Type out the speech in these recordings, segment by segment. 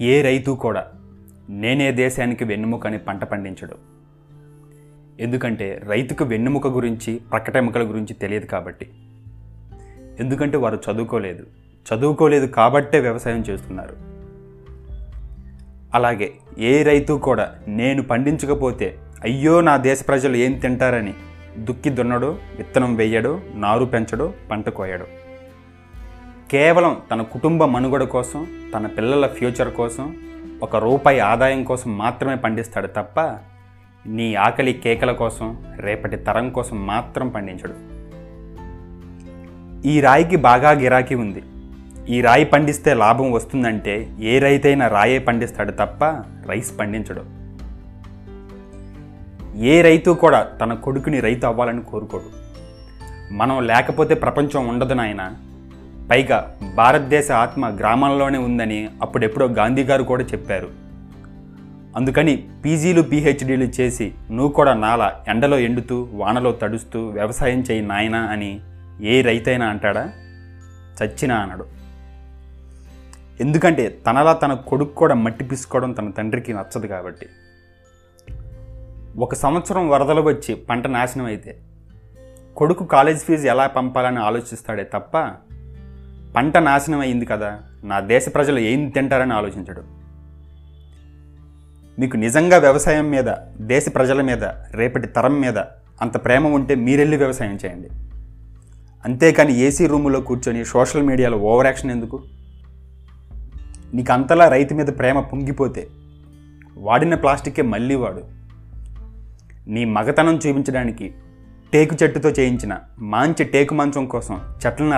ఏ రైతు కూడా నేనే దేశానికి వెన్నెముకని పంట పండించడు. ఎందుకంటే రైతుకు వెన్నెముక గురించి ప్రకటెముకల గురించి తెలియదు కాబట్టి. ఎందుకంటే వారు చదువుకోలేదు. చదువుకోలేదు కాబట్టే వ్యవసాయం చేస్తున్నారు. అలాగే ఏ రైతు కూడా నేను పండించకపోతే అయ్యో నా దేశ ప్రజలు ఏం తింటారని దుక్కి దున్నడు విత్తనం వేయడు నారు పెంచడు పంట కోయడు. కేవలం తన కుటుంబ మనుగడ కోసం తన పిల్లల ఫ్యూచర్ కోసం ఒక రూపాయి ఆదాయం కోసం మాత్రమే పండిస్తాడు తప్ప నీ ఆకలి కేకల కోసం రేపటి తరం కోసం మాత్రం పండించడు. ఈ రాయికి బాగా గిరాకీ ఉంది. ఈ రాయి పండిస్తే లాభం వస్తుందంటే ఏ రైతైనా రాయే పండిస్తాడు తప్ప రైస్ పండించడు. ఏ రైతు కూడా తన కొడుకుని రైతు అవ్వాలని కోరుకోడు. మనం లేకపోతే ప్రపంచం ఉండదు నాయన. పైగా భారతదేశ ఆత్మ గ్రామాల్లోనే ఉందని అప్పుడెప్పుడో గాంధీ గారు కూడా చెప్పారు. అందుకని పీజీలు పీహెచ్డీలు చేసి నువ్వు కూడా నాల ఎండలో ఎండుతూ వానలో తడుస్తూ వ్యవసాయం చేయి నాయనా అని ఏ రైతైనా అంటాడా? చచ్చినా అనడు. ఎందుకంటే తనలా తన కొడుకు కూడా మట్టి పిసుకోవడం తన తండ్రికి నచ్చదు కాబట్టి. ఒక సంవత్సరం వరదలు వచ్చి పంట నాశనం అయితే కొడుకు కాలేజ్ ఫీజు ఎలా పంపాలని ఆలోచిస్తాడే తప్ప పంట నాశనం అయింది కదా నా దేశ ప్రజలు ఏం తింటారని ఆలోచించడు. మీకు నిజంగా వ్యవసాయం మీద దేశ ప్రజల మీద రేపటి తరం మీద అంత ప్రేమ ఉంటే మీరెళ్ళి వ్యవసాయం చేయండి. అంతేకాని ఏసీ రూములో కూర్చొని సోషల్ మీడియాలో ఓవర్ యాక్షన్ ఎందుకు? నీకు అంతలా రైతు మీద ప్రేమ పొంగిపోతే వాడిన ప్లాస్టికే మళ్ళీ వాడు. నీ మగతనం చూపించడానికి టేకు చెట్టుతో చేయించిన మంచి టేకు మంచం కోసం చెట్లను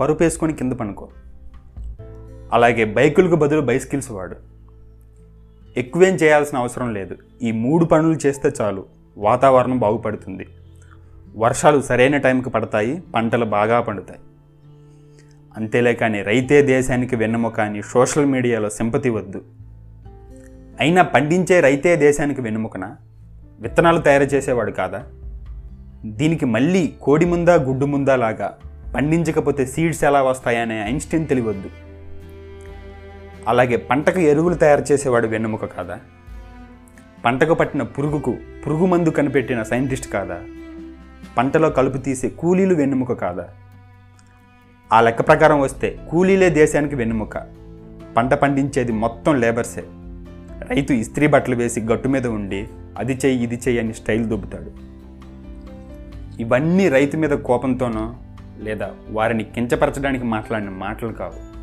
పరుపు పరుపేసుకొని కింద పనుకో. అలాగే బైకులకు బదులు బైసికిల్స్ వాడు. ఎక్కువేం చేయాల్సిన అవసరం లేదు. ఈ మూడు పనులు చేస్తే చాలు. వాతావరణం బాగుపడుతుంది. వర్షాలు సరైన టైంకి పడతాయి పంటలు బాగా పండుతాయి. అంతేలే కానీ రైతే దేశానికి వెన్నెముక అని సోషల్ మీడియాలో సింపతి వద్దు. అయినా పండించే రైతే దేశానికి వెన్నెముకన? విత్తనాలు తయారు చేసేవాడు కాదా? దీనికి మళ్ళీ కోడి ముందా గుడ్డు ముందా లాగా పండించకపోతే సీడ్స్ ఎలా వస్తాయనే ఐన్స్టీన్ తెలియవద్దు అలాగే పంటకు ఎరువులు తయారు చేసేవాడు వెన్నెముక కాదా? పంటకు పట్టిన పురుగుకు పురుగు మందు కనిపెట్టిన సైంటిస్ట్ కాదా? పంటలో కలుపు తీసే కూలీలు వెన్నెముక కాదా? ఆ లెక్క ప్రకారం వస్తే కూలీలే దేశానికి వెన్నెముక. పంట పండించేది మొత్తం లేబర్సే. రైతు ఇస్త్రీ బట్టలు వేసి గట్టు మీద ఉండి అది చెయ్యి ఇది చెయ్యి అని స్టైల్ దుబ్బుతాడు. ఇవన్నీ రైతు మీద కోపంతోనో లేదా వారిని కించపరచడానికి మాట్లాడిన మాటలు కావు.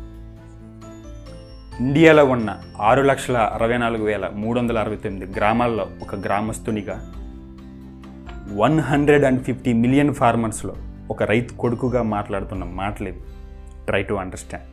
ఇండియాలో ఉన్న ఆరు లక్షల అరవై నాలుగు వేల మూడు వందల అరవై తొమ్మిది గ్రామాల్లో ఒక గ్రామస్తునిగా one hundred and fifty million ఫార్మర్స్లో ఒక రైతు కొడుకుగా మాట్లాడుతున్న మాటలు ట్రై టు అండర్స్టాండ్.